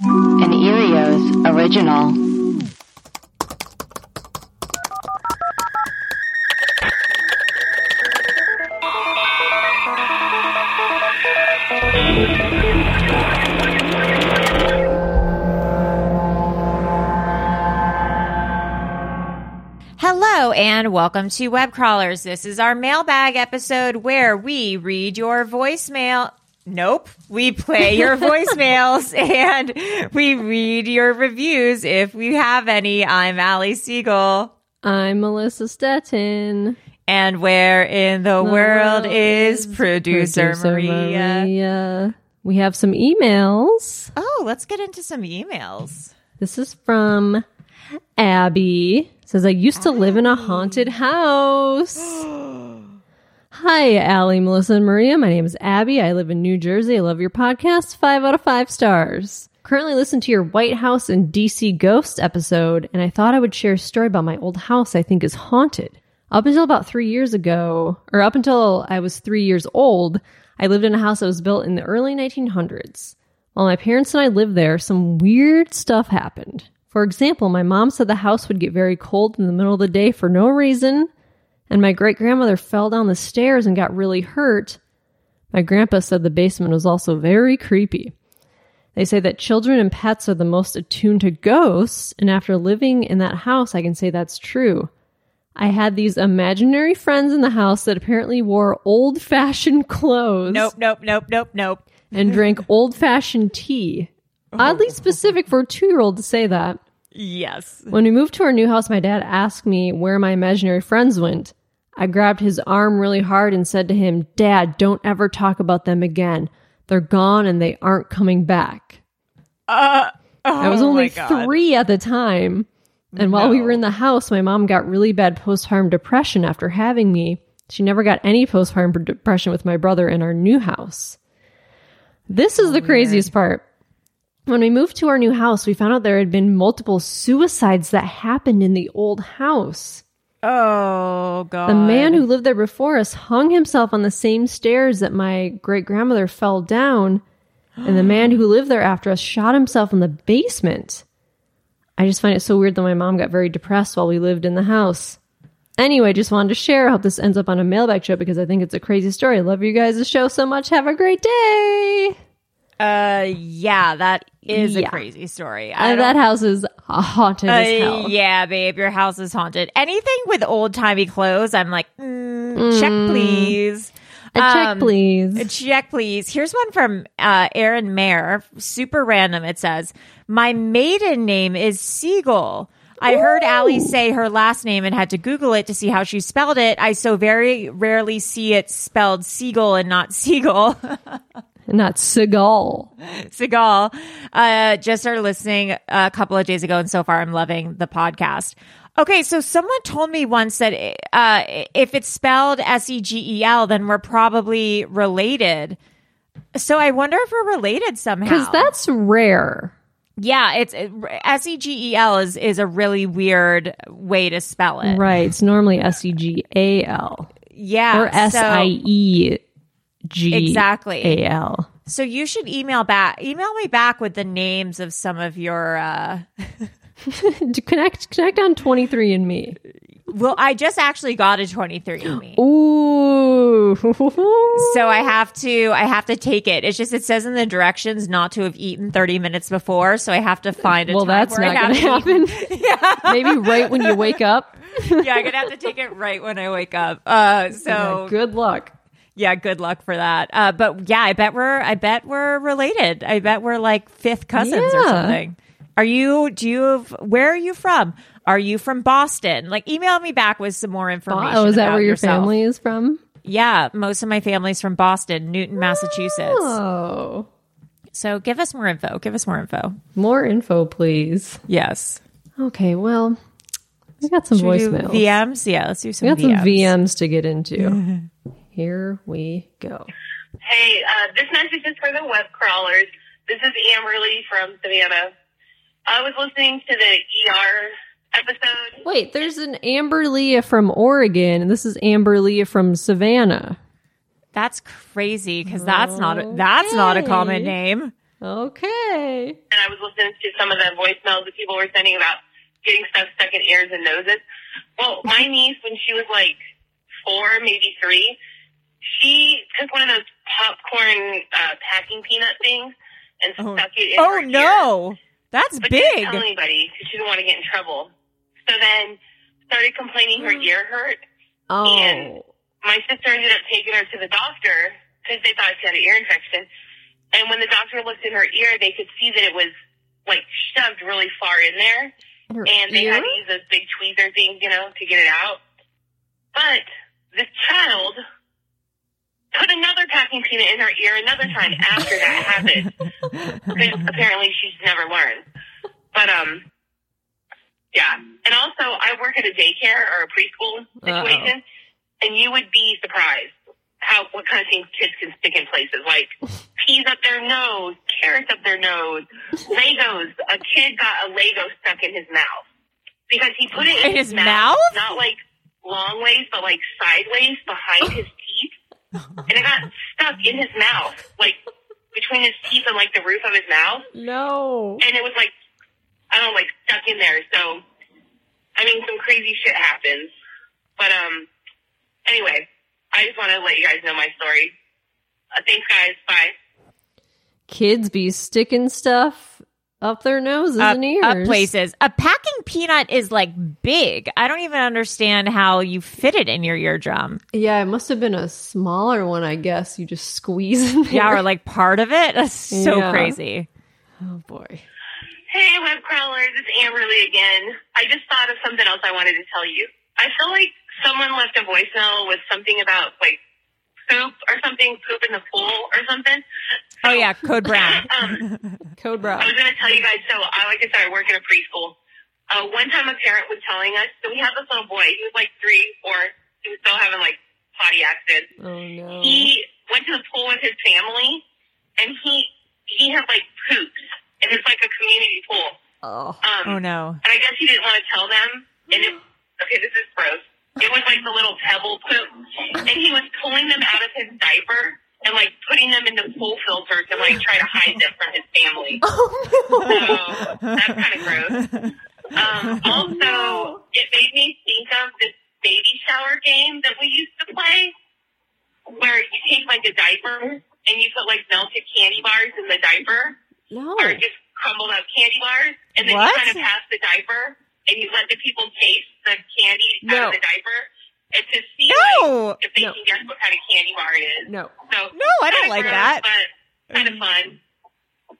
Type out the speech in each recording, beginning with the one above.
An Erios original. Hello and welcome to Web Crawlers. This is our mailbag episode where we read your voicemail. Nope. We play your voicemails and we read your reviews if we have any. I'm Allie Siegel. I'm Melissa Stetten. And where in the, world, is, producer, Producer Maria? Maria. We have some emails. Oh, let's get into some emails. This is from Abby. Says I used to live in a haunted house. Hi, Allie, Melissa, and Maria. My name is Abby. I live in New Jersey. I love your podcast. Five out of five stars. Currently listen to your White House and DC Ghost episode, and I thought I would share a story about my old house I think is haunted. Up until about three years ago, or up until I was three years old, I lived in a house that was built in the early 1900s. While my parents and I lived there, some weird stuff happened. For example, my mom said the house would get very cold in the middle of the day for no reason, and my great grandmother fell down the stairs and got really hurt. My grandpa said the basement was also very creepy. They say that children and pets are the most attuned to ghosts, and after living in that house, I can say that's true. I had these imaginary friends in the house that apparently wore old fashioned clothes Nope, nope, nope, nope, nope. and drank old fashioned tea. Oddly specific for a two year old to say that. Yes. When we moved to our new house, my dad asked me where my imaginary friends went. I grabbed his arm really hard and said to him, Dad, don't ever talk about them again. They're gone and they aren't coming back. Uh, I was oh only three at the time. And while we were in the house, my mom got really bad postpartum depression after having me. She never got any postpartum depression with my brother in our new house. This is the craziest part. When we moved to our new house, we found out there had been multiple suicides that happened in the old house. Oh god. The man who lived there before us hung himself on the same stairs that my great grandmother fell down, and the man who lived there after us shot himself in the basement. I just find it so weird that my mom got very depressed while we lived in the house. Anyway, just wanted to share. I hope this ends up on a mailbag show because I think it's a crazy story. Love you guys' the show so much. Have a great day. Uh yeah, that is a crazy story. I that house is haunted Uh, as hell. yeah, babe, your house is haunted. Anything with old timey clothes, I'm like, mm, check please. A check, Um, please. Check, please. Here's one from uh, Aaron Mayer. Super random. It says, My maiden name is Siegel. I heard Allie say her last name and had to Google it to see how she spelled it. I so very rarely see it spelled Siegel and not Siegel. Not Seagal. Seagal. Uh, just started listening a couple of days ago, and so far I'm loving the podcast. Okay, so someone told me once that uh, if it's spelled S E G E L, then we're probably related. So I wonder if we're related somehow. Because that's rare. yeah, it's S E G E L is is a really weird way to spell it. Right. It's normally S E G A L Yeah, or S I E E G Exactly. A L. So you should email back. Email me back with the names of some of your. uh Connect connect on 23 and me. Well, I just actually got a twenty three me. Ooh. So I have to I have to take it. It's just it says in the directions not to have eaten 30 minutes before, so I have to find a well, that's not going to happen. Maybe right when you wake up. Yeah, I'm gonna have to take it right when I wake up. Uh, so Good luck. Yeah, good luck for that. Uh, but yeah, I bet we're I bet we're related. I bet we're like fifth cousins or something. Are you? Do you have? Where are you from? Are you from Boston? Like, email me back with some more information. Oh, is that about where your yourself. family is from? Yeah, most of my family's from Boston, Newton, Massachusetts. Oh. So give us more info. Give us more info. More info, please. Yes. Okay, well, we got some Should voicemails. VMs? Yeah, let's do some. We some got some VMs. VMs to get into. Here we go. Hey, uh, this message is for the web crawlers. This is Amberly from Savannah. I was listening to the ER episode. Wait, there's an Amber Leah from Oregon, and this is Amber Leah from Savannah. That's crazy because that's not a, that's not a common name. Okay. and I was listening to some of the voicemails that people were sending about getting stuff stuck in ears and noses. Well, my niece, when she was like four, maybe three, she took one of those popcorn uh, packing peanut things and stuck it in Oh her ear. no, that's But big. didn't tell anybody because she didn't want to get in trouble. So then started complaining her ear hurt. Oh. My sister ended up taking her to the doctor because they thought she had an ear infection. And when the doctor looked in her ear, they could see that it was like shoved really far in there. Her and they ear? had to use those big tweezer things, you know, to get it out. But this child put another packing peanut in her ear another time after that happened. Because apparently she's never learned. But um, yeah. And also, I work at a daycare or a preschool situation, and you would be surprised how what kind of things kids can stick in places like peas up their nose, carrots up their nose, Legos. A kid got a Lego stuck in his mouth because he put it in, In his mouth? not like long ways, but like sideways behind his teeth, and it got stuck in his mouth, like between his teeth and like the roof of his mouth No. and it was like I don't know, like stuck in there. So I mean, some crazy shit happens. But um, anyway, I just want to let you guys know my story. Uh, thanks, guys. Bye. Kids be sticking stuff up their noses up, and ears. up places. A packing peanut is like big. I don't even understand how you fit it in your eardrum. Yeah, it must have been a smaller one, I guess. You just squeeze in there. Yeah, or like part of it. That's so Yeah. crazy. Oh, boy. Hey, web crawlers, it's Amberly again. I just thought of something else I wanted to tell you. I feel like someone left a voicemail with something about like poop or something, poop in the pool or something. Oh yeah, code brown. Um, Code brown. I was going to tell you guys. So, I like I said, I work in a preschool. Uh, one time, a parent was telling us. So we have this little boy. He was like three, four. He was still having like potty accident. Oh, no. He went to the pool with his family, and he he had like poops, and it's like a community pool. Oh. Um, Oh no. And I guess he didn't want to tell them. And it, okay, this is gross. It was like the little pebble poop, and he was pulling them out of his diaper and like putting them into pool filters and like try to hide them from his family. So that's kind of gross. Um, also, it made me think of this baby shower game that we used to play, where you take like a diaper and you put like melted candy bars in the diaper, No. or just crumbled up candy bars, and then What? you kind of pass the diaper and you let the people taste the candy out No. of the diaper, and to see No. like, if they No. can guess what kind of candy bar it is. No. So No, I don't like gross, that. but kind of mm. fun.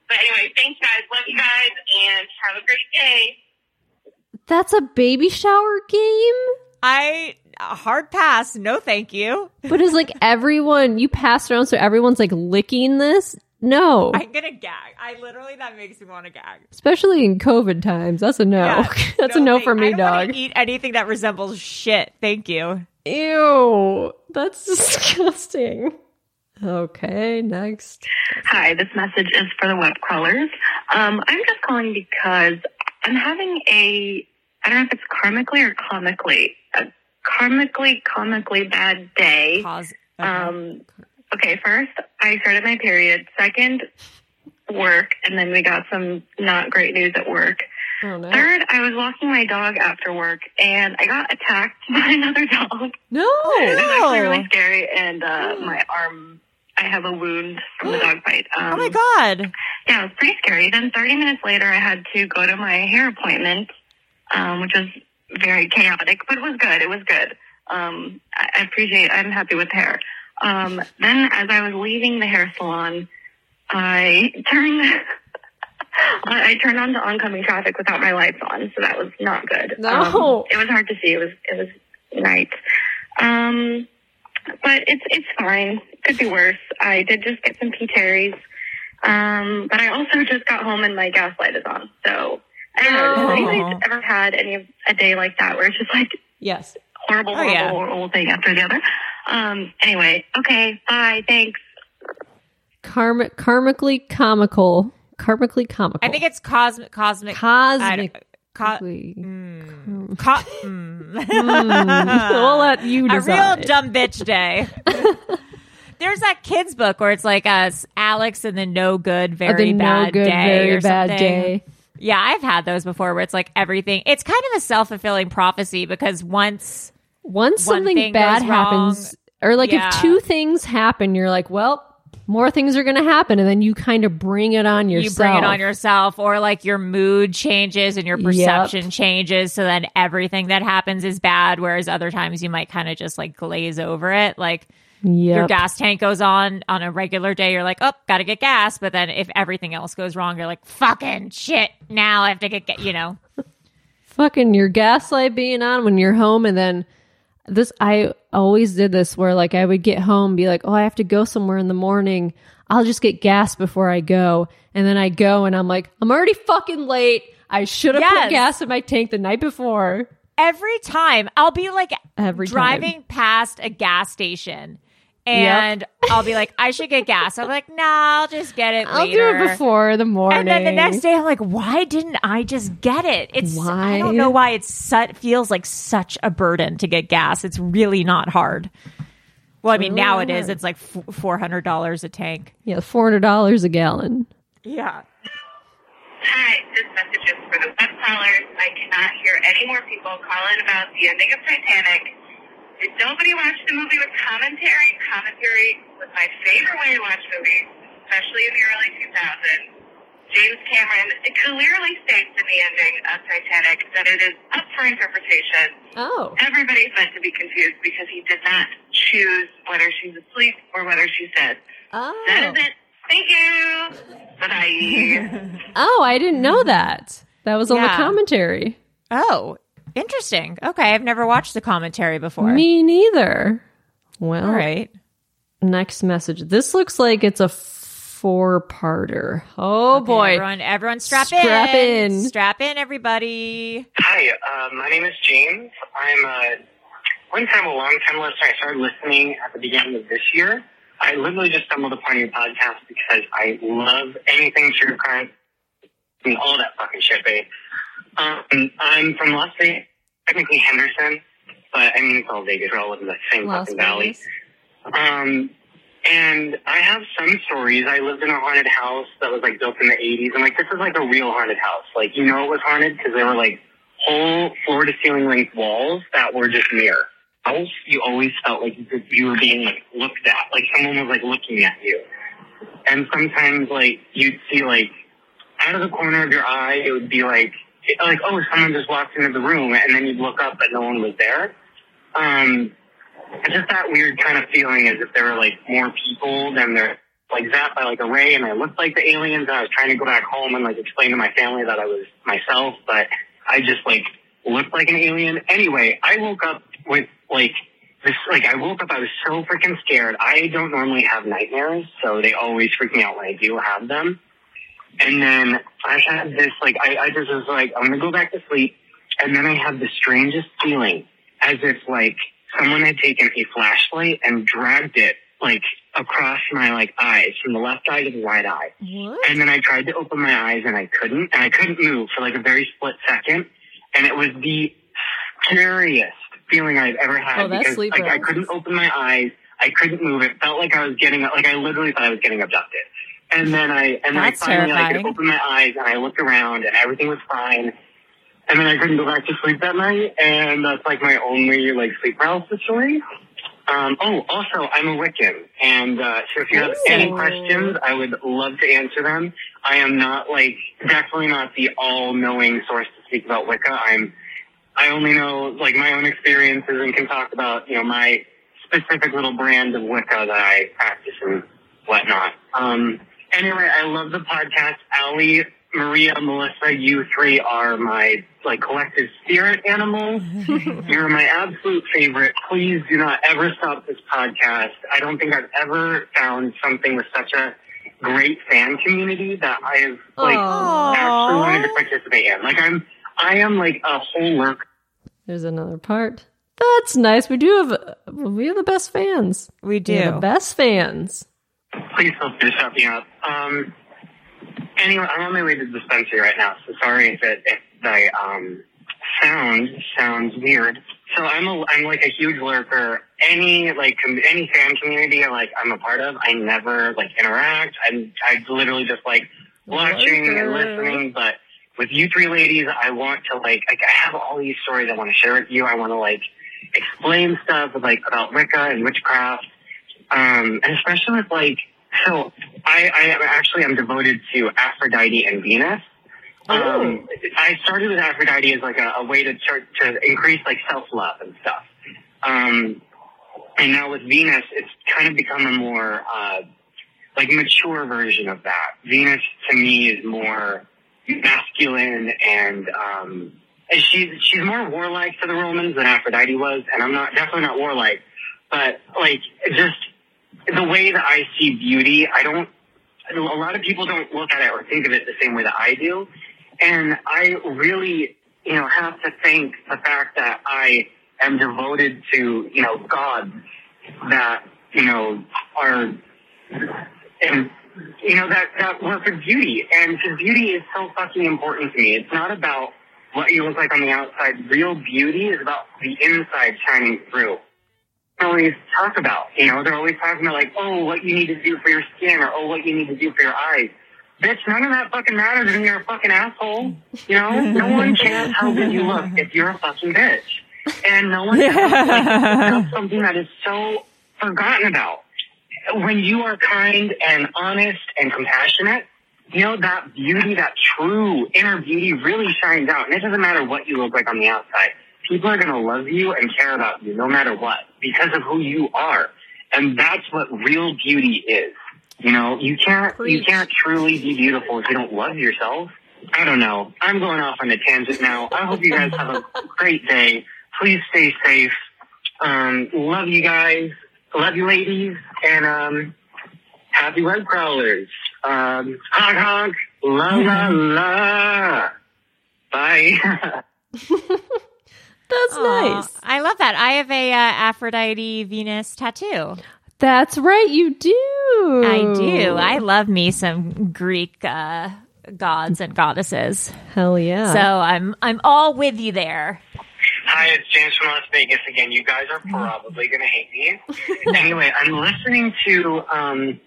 But anyway, thanks guys. Love you guys, and have a great day. That's a baby shower game? I a hard pass. No, thank you. But it's like everyone, you pass around so everyone's like licking this? No. I'm gonna gag. I literally that makes me want to gag. Especially in COVID times. That's a no. Yeah. That's a no thank- for me, I don't dog. Eat anything that resembles shit. Thank you. Ew. That's disgusting. Okay, next. Hi, this message is for the web crawlers. Um, I'm just calling because I'm having a, I don't know if it's karmically or comically, a karmically, comically bad day. Pause. Um, okay, first, I started my period. Second, work. And then we got some not great news at work. Oh no. Third, I was walking my dog after work and I got attacked by another dog. No. It was actually really scary. And uh, my arm, I have a wound from the dog bite. Um, Oh my god. yeah, it was pretty scary. Then 30 minutes later, I had to go to my hair appointment, um, which was very chaotic, but it was good. It was good. Um, I, I appreciate. I'm happy with hair. Um, then, as I was leaving the hair salon, I turned. I turned on to oncoming traffic without my lights on, so that was not good. No. Um, it was hard to see. It was it was night. Um, but it's it's fine. Could be worse. I did just get some P Terry's. Um, but I also just got home and my gas light is on. So I don't know. No. anybody ever had any a day like that where it's just like Yes. horrible, Oh, horrible, yeah. horrible thing after the other? Um, anyway, okay, bye, thanks. Karmic, karmically comical. Karmically comical. I think it's cosmic. Cosmic. Cosmic. don't- Co- Mm. co- mm. we'll let you decide. a real dumb bitch day. There's that kids book where it's like us, Alex and the no good, very the bad no good, day very or bad something. day. Yeah, I've had those before where it's like everything. It's kind of a self fulfilling prophecy because once Once One something bad goes wrong, happens, or like yeah. if two things happen, you're like, well, more things are going to happen, and then you kind of bring it on yourself. you bring it on yourself, or like your mood changes and your Yep. perception changes, so then everything that happens is bad. Whereas other times you might kind of just like glaze over it, like. Your gas tank goes on on a regular day. You're like, oh, gotta get gas. But then if everything else goes wrong, you're like, fucking shit. Now I have to get, ga-, you know. fucking your gaslight being on when you're home and then this I always did this where like I would get home be like, "Oh, I have to go somewhere in the morning. I'll just get gas before I go." And then I go and I'm like, "I'm already fucking late. I should have Yes. put gas in my tank the night before." Every time I'll be like Every time. driving past a gas station and I'll be like, I should get gas. I'm like, nah, I'll just get it I'll later. do it before the morning. And then the next day, I'm like, why didn't I just get it? It's why? I don't know why it's su- it feels like such a burden to get gas. It's really not hard. Well, I mean, now it is. It's like four hundred dollars a tank. Yeah, $400 a gallon. Yeah. Hi, this message is for the web crawlers. I cannot hear any more people calling about the ending of Titanic. Did nobody watched the movie with commentary? Commentary was my favorite way to watch movies, especially in the early 2000s. James Cameron clearly states in the ending of Titanic that it is up for interpretation. Oh. Everybody's meant to be confused because he did not choose whether she's asleep or whether she's dead. Oh. That is it. Thank you. Bye. Oh, I didn't know that. That was on the commentary. Oh, interesting. Okay, I've never watched the commentary before. Me neither. Well, All right. next message. This looks like it's a four-parter. Oh Okay, boy. everyone, everyone, strap, Strap in. strap in, everybody. Hi, uh, my name is James. I'm uh, one time a long time listener. I started listening at the beginning of this year. I literally just stumbled upon your podcast because I love anything true crime and all that fucking shit, babe. Um, I'm from Las Vegas, technically Henderson, but I mean it's all Vegas. We're all in the same Las fucking valley. Um, and I have some stories. I lived in a haunted house that was like built in the 80s. And like, this is like a real haunted house. Like, you know it was haunted because there were like whole floor to ceiling length walls that were just mirror. House, you always felt like you were being like looked at. Like someone was like looking at you. And sometimes like you'd see like out of the corner of your eye, it would be like, like, oh, someone just walked into the room. And then you'd look up but no one was there. Um, just that weird kind of feeling as if there were like more people than there like zapped by like a ray and I looked like the aliens and I was trying to go back home and like explain to my family that I was myself, but I just like looked like an alien. Anyway, I woke up with like this like I woke up I was so freaking scared. I don't normally have nightmares, so they always freak me out when I do have them. And then I had this like I, I just was like, I'm gonna go back to sleep and then I had the strangest feeling as if like someone had taken a flashlight and dragged it like across my like eyes from the left eye to the right eye. What? And then I tried to open my eyes and I couldn't, and I couldn't move for like a very split second. And it was the scariest feeling I've ever had Oh, that's because like I couldn't open my eyes, I couldn't move. It felt like I was getting like I literally thought I was getting abducted. And then I and then I finally like, could open my eyes and I looked around and everything was fine. And then I couldn't go back to sleep that night, and that's like my only like sleep paralysis story. Um, oh, also, I'm a Wiccan, and uh, so if you have any questions, I would love to answer them. I am not like definitely not the all-knowing source to speak about Wicca. I'm I only know like my own experiences and can talk about you know my specific little brand of Wicca that I practice and whatnot. Um, anyway, I love the podcast. Allie, Maria, Melissa, you three are my like collective spirit animals. You're my absolute favorite. Please do not ever stop this podcast. I don't think I've ever found something with such a great fan community that I've like Aw. actually wanted to participate in. Like I'm, I am like a whole lurk. There's another part. That's nice. We do have we have the best fans. We We have the do. best fans. Please feel free to shut me up. Um, anyway, I'm on my way to the dispensary right now, so sorry if it if the um sound sounds weird. So I'm a I'm like a huge lurker. Any like com- any fan community like I'm a part of, I never like interact. I'm I literally just like watching and listening. But with you three ladies, I want to like like, I have all these stories I want to share with you. I want to like explain stuff like about Wicca and witchcraft, um, and especially with like so I I actually I'm devoted to Aphrodite and Venus. Um, I started with Aphrodite as like a, a way to start to increase like self love and stuff. Um, and now with Venus, it's kind of become a more uh, like mature version of that. Venus to me is more masculine and um, and she's she's more warlike to the Romans than Aphrodite was, and I'm not definitely not warlike, but like just the way that I see beauty, I don't. A lot of people don't look at it or think of it the same way that I do, and I really, you know, have to thank the fact that I am devoted to, you know, gods that you know are and you know that that work with beauty. And beauty is so fucking important to me. It's not about what you look like on the outside. Real beauty is about the inside shining through always talk about you know they're always talking about like oh what you need to do for your skin or oh what you need to do for your eyes bitch none of that fucking matters when you're a fucking asshole you know no one cares how good you look if you're a fucking bitch and no one cares like, that's something that is so forgotten about when you are kind and honest and compassionate, you know, that beauty, that true inner beauty really shines out. And it doesn't matter what you look like on the outside. People are going to love you and care about you no matter what because of who you are. And that's what real beauty is. You know, you can't, you can't truly be beautiful if you don't love yourself. I don't know. I'm going off on a tangent now. I hope you guys have a great day. Please stay safe. Um, love you guys. Love you ladies. And, um, happy web crawlers. Um, honk honk. La la la. Bye. That's Aw, nice. I love that. I have a uh, Aphrodite Venus tattoo. That's right, you do. I do. I love me some Greek uh, gods and goddesses. Hell yeah. So I'm I'm all with you there. Hi, it's James from Las Vegas again. You guys are probably going to hate me. anyway, I'm listening to, um,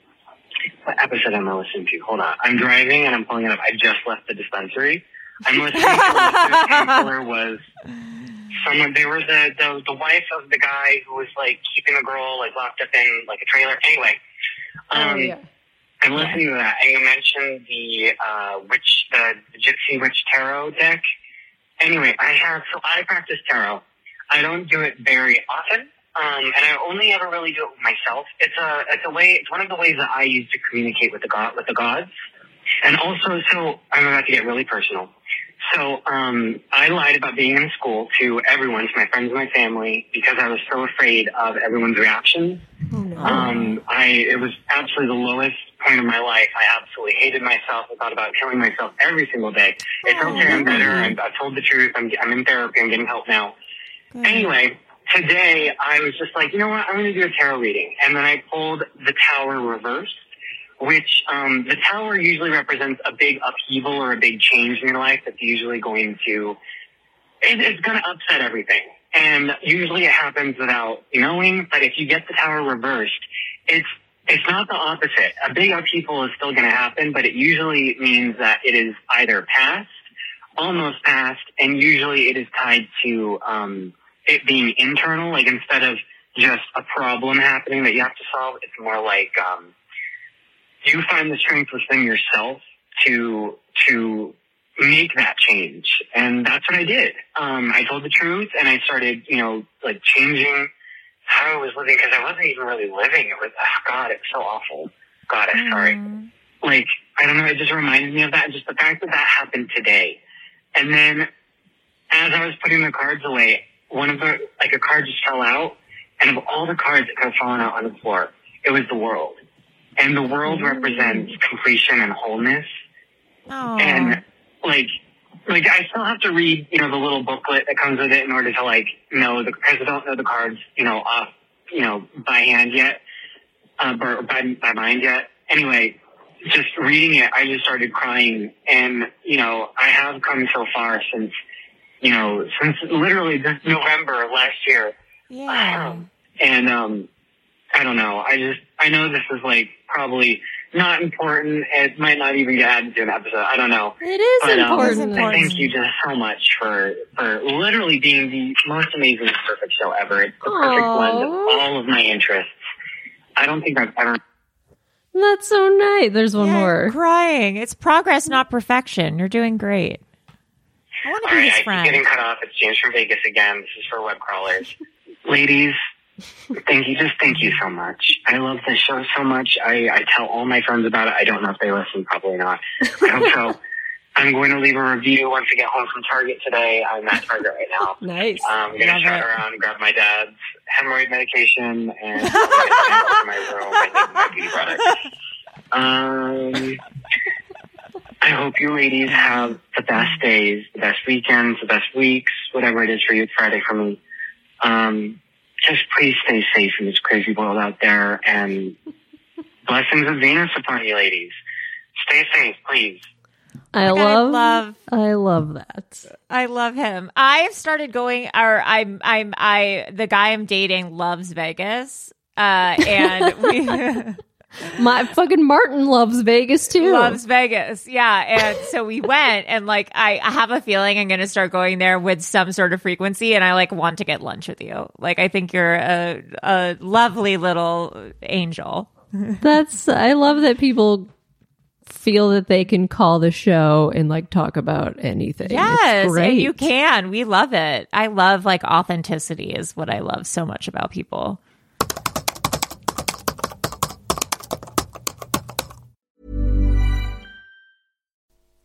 what episode am I listening to? Hold on. I'm driving and I'm pulling it up. I just left the dispensary. I'm listening to what Counselor was someone, they were the, the, the wife of the guy who was like keeping a girl like locked up in like a trailer. Anyway, um, oh, yeah. I'm listening to that, and you mentioned the uh, witch, the, the Gypsy Witch Tarot deck. Anyway, I have so I practice tarot. I don't do it very often, um, and I only ever really do it with myself. It's a it's a way. It's one of the ways that I use to communicate with the god with the gods, and also so I'm about to get really personal. So um, I lied about being in school to everyone, to my friends and my family, because I was so afraid of everyone's reaction. Um, I it was absolutely the lowest point of my life. I absolutely hated myself. I thought about killing myself every single day. It's okay. I'm better. I'm, I've told the truth. I'm I'm in therapy. I'm getting help now. Anyway, today I was just like, you know what, I'm going to do a tarot reading. And then I pulled the tower reversed, which um, the tower usually represents a big upheaval or a big change in your life that's usually going to, it, it's going to upset everything. And usually it happens without knowing, but if you get the tower reversed, it's it's not the opposite. A big upheaval is still going to happen, but it usually means that it is either past, almost past, and usually it is tied to um, it being internal. Like instead of just a problem happening that you have to solve, it's more like um, you find the strength within yourself to to make that change, and that's what I did. Um, I told the truth, and I started, you know, like changing how I was living because I wasn't even really living. It was, oh God, it's so awful. God, I'm sorry. Like, I don't know, it just reminded me of that. Just the fact that that happened today. And then as I was putting the cards away, one of the, like a card just fell out. And of all the cards that have fallen out on the floor, it was the world. And the world represents completion and wholeness. Oh. And like, like I still have to read, you know, the little booklet that comes with it in order to like know the because I don't know the cards, you know, off, you know, by hand yet, uh, or by by mind yet. Anyway, just reading it, I just started crying, and you know, I have come so far since, you know, since literally this November of last year, Yeah. and um, I don't know. I just I know this is like probably not important. It might not even get added to an episode. I don't know. It is But, um, important. I thank you just so much for for literally being the most amazing, perfect show ever. It's the perfect blend of all of my interests. I don't think I've ever. That's so nice. There's one Yeah, more. Crying. It's progress, not perfection. You're doing great. I want to be right, his I keep friend. getting cut off. It's James from Vegas again. This is for web crawlers, ladies. Thank you. Just thank you so much. I love this show so much. I, I tell all my friends about it. I don't know if they listen. Probably not. I hope so. I'm going to leave a review once I get home from Target today. I'm at Target right now. Nice. I'm going to turn around, grab my dad's hemorrhoid medication, and I'm to stand up in my room and my beauty products. Um, I hope you ladies have the best days, the best weekends, the best weeks, whatever it is for you. It's Friday for me. Um, just please stay safe in this crazy world out there, and blessings of Venus upon you, ladies. Stay safe, please. I I love, love- I love that. I love him. I've started going, or I'm, I'm, I, the guy I'm dating loves Vegas. Uh, and we My fucking Martin loves Vegas too. loves Vegas. Yeah. And so we went and like, I, I have a feeling I'm going to start going there with some sort of frequency. And I like want to get lunch with you. Like, I think you're a, a lovely little angel. That's I love that people feel that they can call the show and like talk about anything. Yes. it's great. And you can. We love it. I love like authenticity is what I love so much about people.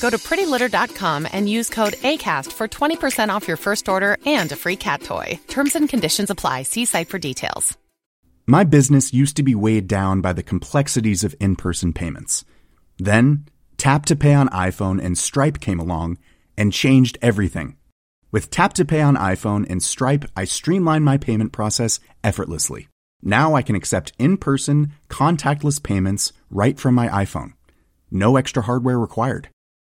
Go to prettylitter.com and use code ACAST for 20% off your first order and a free cat toy. Terms and conditions apply. See site for details. My business used to be weighed down by the complexities of in person payments. Then, Tap to Pay on iPhone and Stripe came along and changed everything. With Tap to Pay on iPhone and Stripe, I streamlined my payment process effortlessly. Now I can accept in person, contactless payments right from my iPhone. No extra hardware required.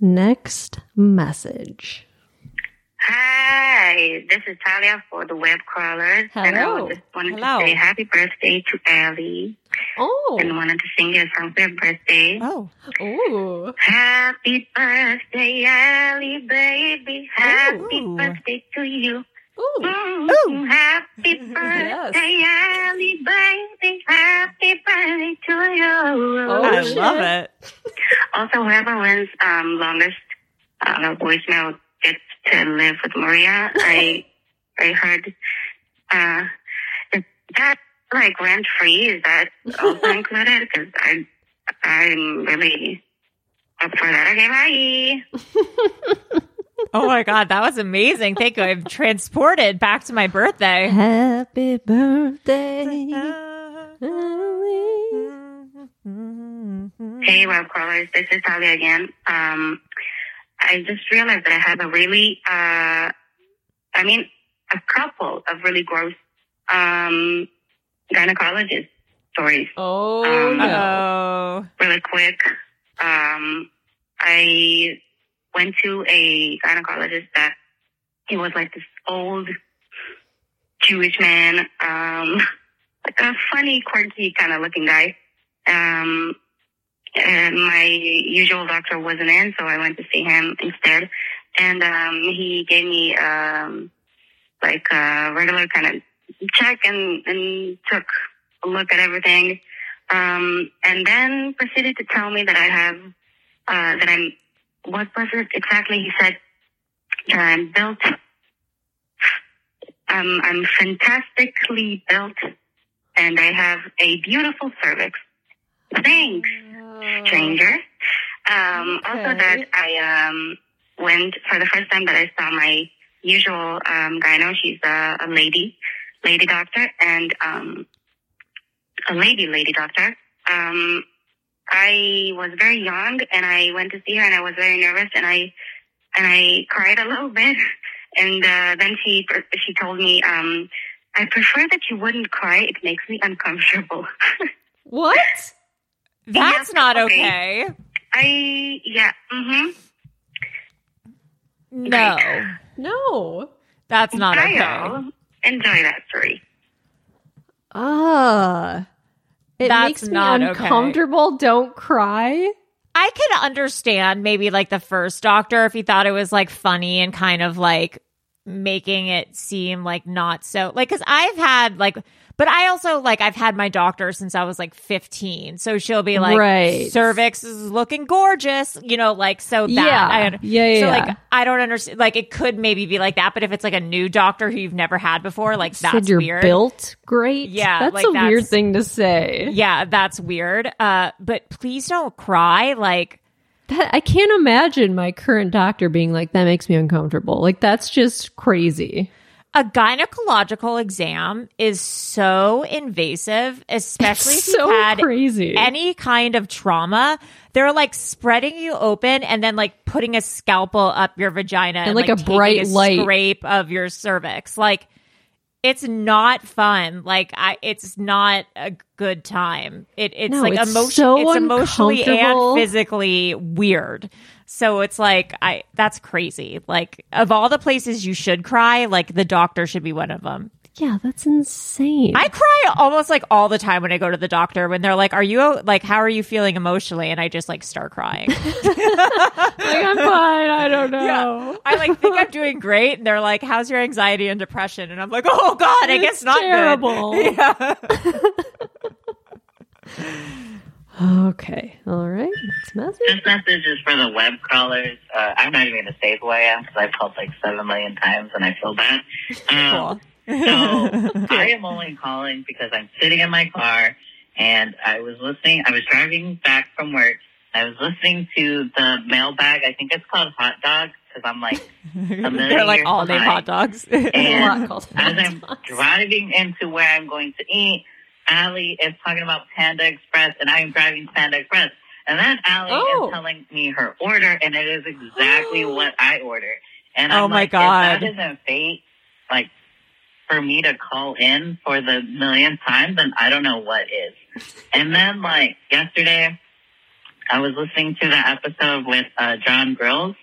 Next message. Hi, this is Talia for the web crawlers. And I Hello. just wanted Hello. to say happy birthday to Allie. Oh. And wanted to sing you a song for your birthday. Oh. Ooh. Happy birthday, Allie, baby. Happy birthday to you. Ooh. Happy birthday, Allie, baby. Happy birthday to you. Oh, I love it. Also, whoever wins um, longest uh, voicemail gets to live with Maria. I I heard uh, is that like rent free? Is that also included? Because I I'm really up for that. Okay, bye. Oh my god, that was amazing. Thank you. I'm transported back to my birthday. Happy birthday. Hey, web crawlers. This is Talia again. Um, I just realized that I have a really, uh, I mean, a couple of really gross um, gynecologist stories. Oh, Um, Oh. really quick. Um, I went to a gynecologist that he was like this old Jewish man, um, like a funny, quirky kind of looking guy. Um, and my usual doctor wasn't in, so I went to see him instead. And um, he gave me um, like a regular kind of check and, and took a look at everything. Um, and then proceeded to tell me that I have, uh, that I'm, what was it exactly? He said I'm built, um, I'm fantastically built and I have a beautiful cervix. Thanks, stranger. Um, Also that I, um, went for the first time that I saw my usual, um, gyno. She's a, a lady, lady doctor and, um, a lady, lady doctor. Um, I was very young and I went to see her and I was very nervous and I, and I cried a little bit. And, uh, then she, she told me, um, I prefer that you wouldn't cry. It makes me uncomfortable. What? That's Yeah, not okay. okay. I, yeah, mm-hmm. No. No. That's not Bye, okay. y'all. Enjoy that story. Ah. It That's makes me not okay. uncomfortable. Don't cry. I can understand maybe like the first doctor if he thought it was like funny and kind of like making it seem like not so like because I've had like but I also like I've had my doctor since I was like 15 so she'll be like Right. cervix is looking gorgeous you know like so that Yeah. I, Yeah, yeah, so yeah. like I don't understand like it could maybe be like that but if it's like a new doctor who you've never had before like Said that's you're weird built great. Yeah, That's like, a weird thing to say. yeah that's weird uh but please don't cry like That I can't imagine my current doctor being like, that makes me uncomfortable. Like that's just crazy. A gynecological exam is so invasive, especially It's if so had crazy. any kind of trauma. They're like spreading you open and then like putting a scalpel up your vagina and, And, like, a taking bright light. scrape of your cervix. Like it's not fun. Like I, it's not a good time. It, it's No, like it's emotion. so it's emotionally and physically weird. So it's like I that's crazy. Like of all the places you should cry, like the doctor should be one of them. Yeah, that's insane. I cry almost like all the time when I go to the doctor when they're like, "Are you like how are you feeling emotionally?" and I just like start crying. like I'm fine. I don't know. Yeah. I like think I'm doing great and they're like, "How's your anxiety and depression?" and I'm like, "Oh god, I It's guess not terrible. good." Yeah. Okay. All right. Next message. This message is for the web crawlers. Uh, I'm not even going to say who I am because I've called like seven million times and I feel bad. Um, so I am only calling because I'm sitting in my car and I was listening. I was driving back from work. I was listening to the mailbag. I think it's called Hot Dog because I'm like a million They're like all day behind. hot dogs. And called as I'm driving into where I'm going to eat, Allie is talking about Panda Express, and I am driving Panda Express. And then Allie Oh. is telling me her order, and it is exactly what I ordered. And I'm Oh my like, God. if that isn't fate, like for me to call in for the millionth time, then I don't know what is. And then like yesterday, I was listening to the episode with uh, John Grills.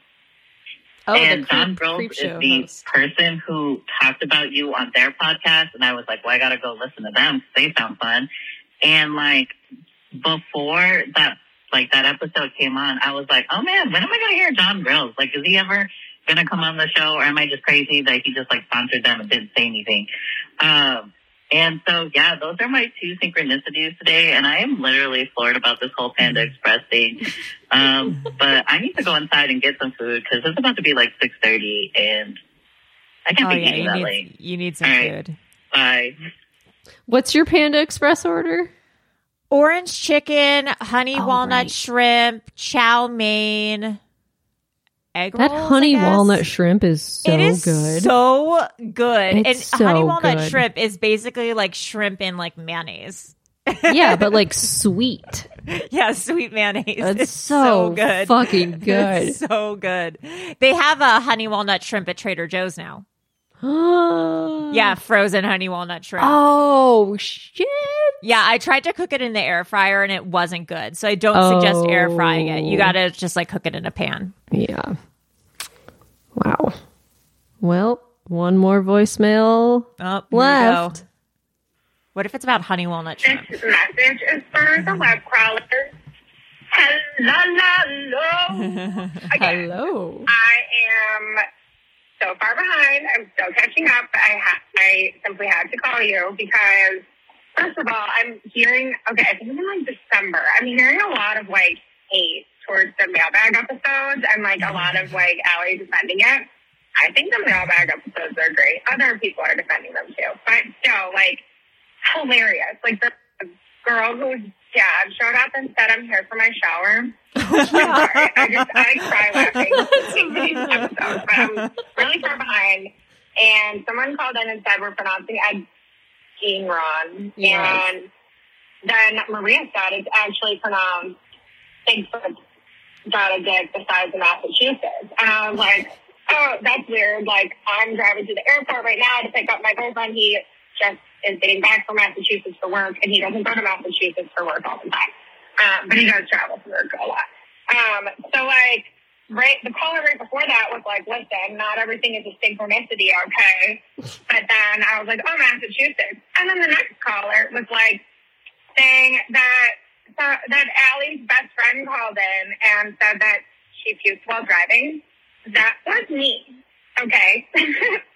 Oh, and creep- John Grills is the host. person who talked about you on their podcast, and I was like, "Well, I gotta go listen to them. They sound fun." And like before that, like that episode came on, I was like, "Oh man, when am I gonna hear John Grills? Like, is he ever gonna come on the show, or am I just crazy that he just like sponsored them and didn't say anything?" Um, and so, yeah, those are my two synchronicities today, and I am literally floored about this whole Panda Express thing. Um, but I need to go inside and get some food because it's about to be like six thirty, and I can't oh be yeah, eating you that need late. you need some All right. food. Bye. What's your Panda Express order? Orange chicken, honey Oh, walnut right. shrimp, chow mein, egg That rolls, honey walnut shrimp is so it is good. so good. It's and honey walnut good. shrimp is basically like shrimp in like mayonnaise. yeah, but like sweet. yeah, sweet mayonnaise. It's It's so good. fucking good. It's so good. They have a honey walnut shrimp at Trader Joe's now. Oh yeah, frozen honey walnut shrimp. Oh shit. Yeah, I tried to cook it in the air fryer and it wasn't good. So I don't suggest air frying it. You Oh. got to just like cook it in a pan. Yeah. Wow. Well, one more voicemail Oh, left. What if it's about honey walnut shrimp? This message is for the web crawlers. Hello, hello. Again, Hello. I am so far behind. I'm still catching up. I ha- I simply had to call you because, first of all, I'm hearing. Okay, I think in like December. I'm hearing a lot of like hate towards the mailbag episodes and like a lot of like Allie defending it. I think the mailbag episodes are great. Other people are defending them too, but still, like hilarious. Like the the girl whose dad showed up and said, "I'm here for my shower." I just I cry laughing these episodes, but I'm really far behind. And someone called in and said we're pronouncing Ed Gein wrong, Yes. and then Maria said it's actually pronounced Bigfoot got a dick the size of Massachusetts, and I was like, oh, that's weird. Like I'm driving to the airport right now to pick up my boyfriend. He just is getting back from Massachusetts for work, and he doesn't go to Massachusetts for work all the time. Um, but he does travel for work a lot. Um, so like, right, the caller right before that was like, listen, not everything is a synchronicity, okay? But then I was like, oh, Massachusetts. And then the next caller was like, saying that that, Allie's best friend called in and said that she puked while driving. That was me. Okay.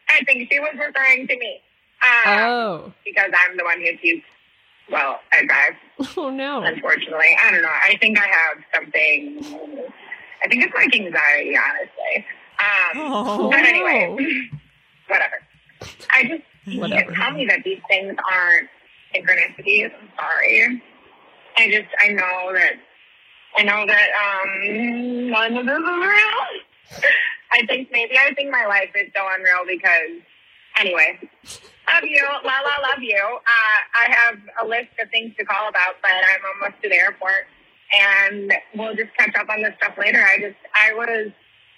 I think she was referring to me. Um, Oh. Because I'm the one who pukes while I drive. Oh no. Unfortunately. I don't know. I think I have something. I think it's like anxiety, honestly. Um, Oh. but anyway, whatever. I just, Whatever. tell me that these things aren't synchronicities. I'm sorry. I just, I know that, I know that, um, none of this is real. I think maybe I think my life is so unreal because, anyway, love you, la la, love you. Uh, I have a list of things to call about, but I'm almost to the airport, and we'll just catch up on this stuff later. I just, I was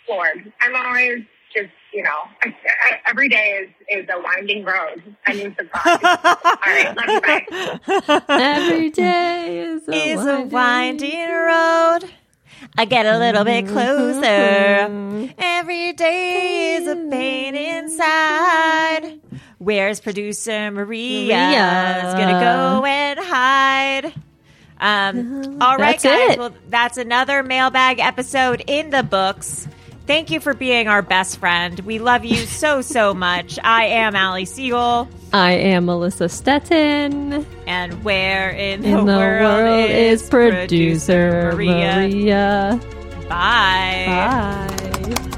floored. I'm always just, you know, I, I, every day is is a winding road. A new surprise. All right, love you, bye. Every day is a, is a winding road. I get a little bit closer. Every day is a pain inside. Where's producer Maria? Maria. Is gonna go and hide. Um, all right, That's guys. it. Well, that's another mailbag episode in the books. Thank you for being our best friend. We love you so, so much. I am Allie Siegel. I am Melissa Stetten. And where in, In the world, is producer Maria? Maria. Bye. Bye.